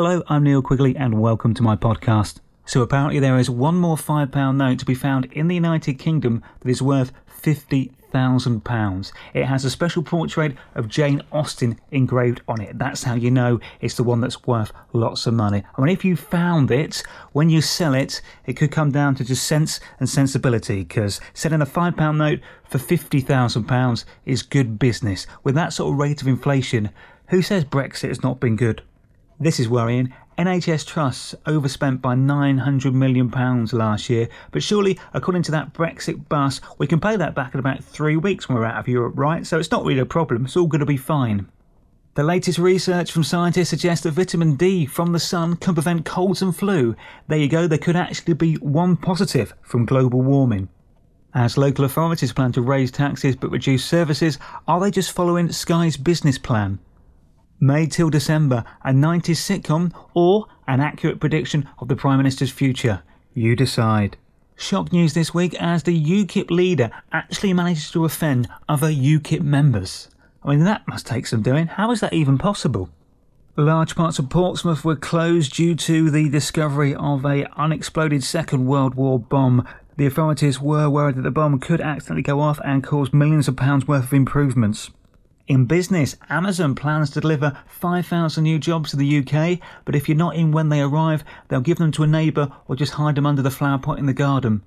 Hello, I'm Neil Quigley and welcome to my podcast. So, apparently, there is one more £5 note to be found in the United Kingdom that is worth £50,000. It has a special portrait of Jane Austen engraved on it. That's how you know it's the one that's worth lots of money. I mean, if you found it, when you sell it, it could come down to just sense and sensibility because selling a £5 note for £50,000 is good business. With that sort of rate of inflation, who says Brexit has not been good? This is worrying. NHS trusts overspent by £900 million last year, but surely, according to that Brexit bus, we can pay that back in about three weeks when we're out of Europe, right? So it's not really a problem, it's all going to be fine. The latest research from scientists suggests that vitamin D from the sun can prevent colds and flu. There you go, there could actually be one positive from global warming. As local authorities plan to raise taxes but reduce services, are they just following Sky's business plan? May to December, a 90s sitcom, or an accurate prediction of the Prime Minister's future? You decide. Shock news this week as the UKIP leader actually manages to offend other UKIP members. I mean, that must take some doing. How is that even possible? Large parts of Portsmouth were closed due to the discovery of a unexploded Second World War bomb. The authorities were worried that the bomb could accidentally go off and cause millions of pounds worth of improvements. In business, Amazon plans to deliver 5,000 new jobs to the UK, but if you're not in when they arrive, they'll give them to a neighbour or just hide them under the flower pot in the garden.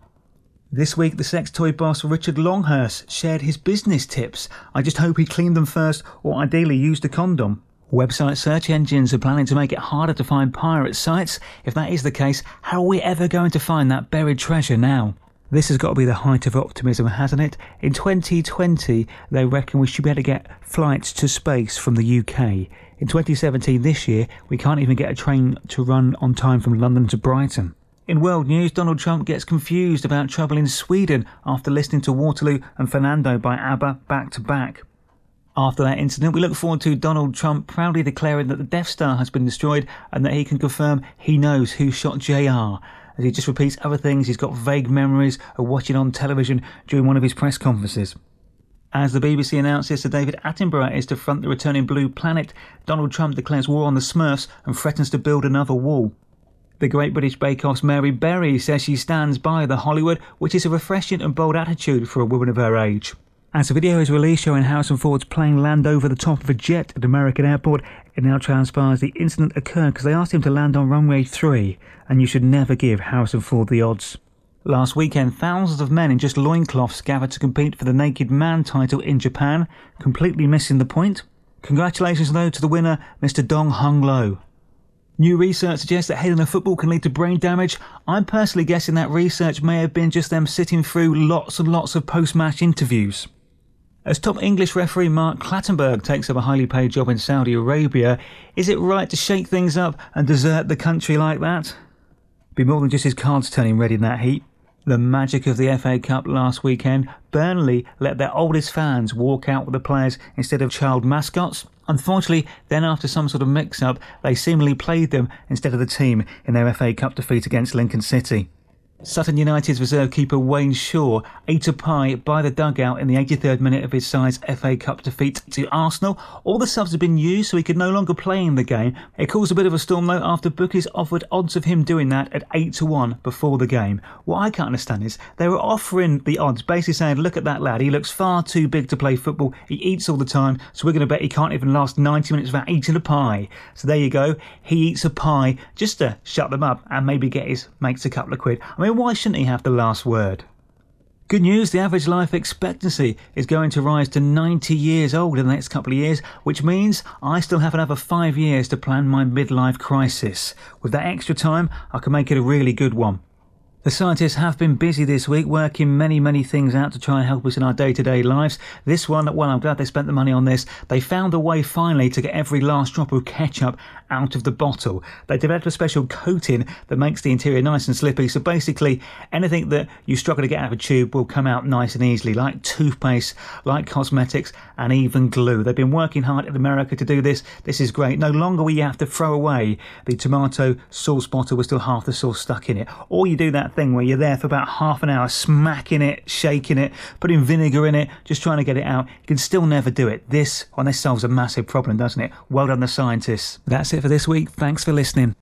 This week, the sex toy boss Richard Longhurst shared his business tips. I just hope he cleaned them first or ideally used a condom. Website search engines are planning to make it harder to find pirate sites. If that is the case, how are we ever going to find that buried treasure now? This has got to be the height of optimism, hasn't it? In 2020, they reckon we should be able to get flights to space from the UK. In 2017, this year, we can't even get a train to run on time from London to Brighton. In world news, Donald Trump gets confused about trouble in Sweden after listening to Waterloo and Fernando by ABBA back to back. After that incident, we look forward to Donald Trump proudly declaring that the Death Star has been destroyed and that he can confirm he knows who shot JR as he just repeats other things he's got vague memories of watching on television during one of his press conferences. As the BBC announces that David Attenborough is to front the returning Blue Planet, Donald Trump declares war on the Smurfs and threatens to build another wall. The Great British Bake Off's Mary Berry says she stands by the Hollywood, which is a refreshing and bold attitude for a woman of her age. As the video is released showing Harrison Ford's plane land over the top of a jet at American Airport, it now transpires the incident occurred because they asked him to land on runway 3, and you should never give Harrison Ford the odds. Last weekend, thousands of men in just loincloths gathered to compete for the Naked Man title in Japan, completely missing the point. Congratulations, though, to the winner, Mr. Dong Hung Lo. New research suggests that heading a football can lead to brain damage. I'm personally guessing that research may have been just them sitting through lots and lots of post match interviews. As top English referee Mark Clattenburg takes up a highly paid job in Saudi Arabia, is it right to shake things up and desert the country like that? Be more than just his cards turning red in that heat. The magic of the FA Cup last weekend, Burnley let their oldest fans walk out with the players instead of child mascots. Unfortunately, then after some sort of mix up, they seemingly played them instead of the team in their FA Cup defeat against Lincoln City. Sutton United's reserve keeper Wayne Shaw ate a pie by the dugout in the 83rd minute of his side's FA Cup defeat to Arsenal. All the subs have been used, so he could no longer play in the game. It caused a bit of a storm though after bookies offered odds of him doing that at 8 to 1 before the game. What I can't understand is they were offering the odds, basically saying, look at that lad, he looks far too big to play football, he eats all the time, so we're going to bet he can't even last 90 minutes without eating a pie. So there you go, he eats a pie just to shut them up and maybe get his mates a couple of quid. I mean, why shouldn't he have the last word? Good news, the average life expectancy is going to rise to 90 years old in the next couple of years, which means I still have another five years to plan my midlife crisis. With that extra time, I can make it a really good one. The scientists have been busy this week working many, many things out to try and help us in our day to day lives. This one, well, I'm glad they spent the money on this. They found a way finally to get every last drop of ketchup out of the bottle. They developed a special coating that makes the interior nice and slippy. So basically, anything that you struggle to get out of a tube will come out nice and easily, like toothpaste, like cosmetics, and even glue. They've been working hard in America to do this. This is great. No longer will you have to throw away the tomato sauce bottle with still half the sauce stuck in it. All you do that thing where you're there for about half an hour, smacking it, shaking it, putting vinegar in it, just trying to get it out. You can still never do it. This, on this solves a massive problem, doesn't it? Well done, the scientists. That's it for this week. Thanks for listening.